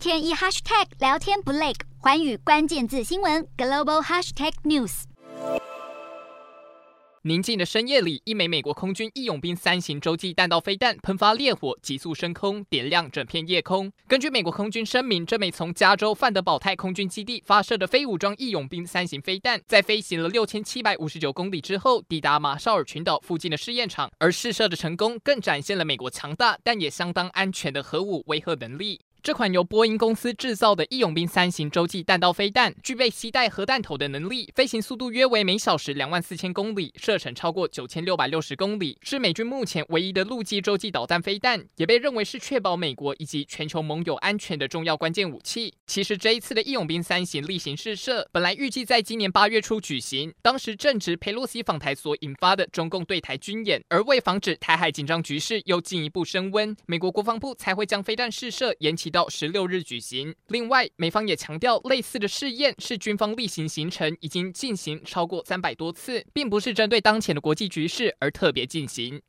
天一 hashtag 聊天不累，环宇关键字新闻 global hashtag news。宁静的深夜里，一枚美国空军义勇兵三型洲际弹道飞弹喷发烈火，急速升空，点亮整片夜空。根据美国空军声明，这枚从加州范德堡太空军基地发射的非武装义勇兵三型飞弹，在飞行了六千七百五十九公里之后，抵达马绍尔群岛附近的试验场。而试射的成功，更展现了美国强大但也相当安全的核武威慑能力。这款由波音公司制造的义勇兵三型洲际弹道飞弹，具备携带核弹头的能力，飞行速度约为每小时两万四千公里，射程超过九千六百六十公里，是美军目前唯一的陆基洲际导弹飞弹，也被认为是确保美国以及全球盟友安全的重要关键武器。其实这一次的义勇兵三型例行试射，本来预计在今年八月初举行，当时正值佩洛西访台所引发的中共对台军演，而为防止台海紧张局势又进一步升温，美国国防部才会将飞弹试射延期到十六日举行。另外，美方也强调，类似的试验是军方例行行程，已经进行超过三百多次，并不是针对当前的国际局势而特别进行。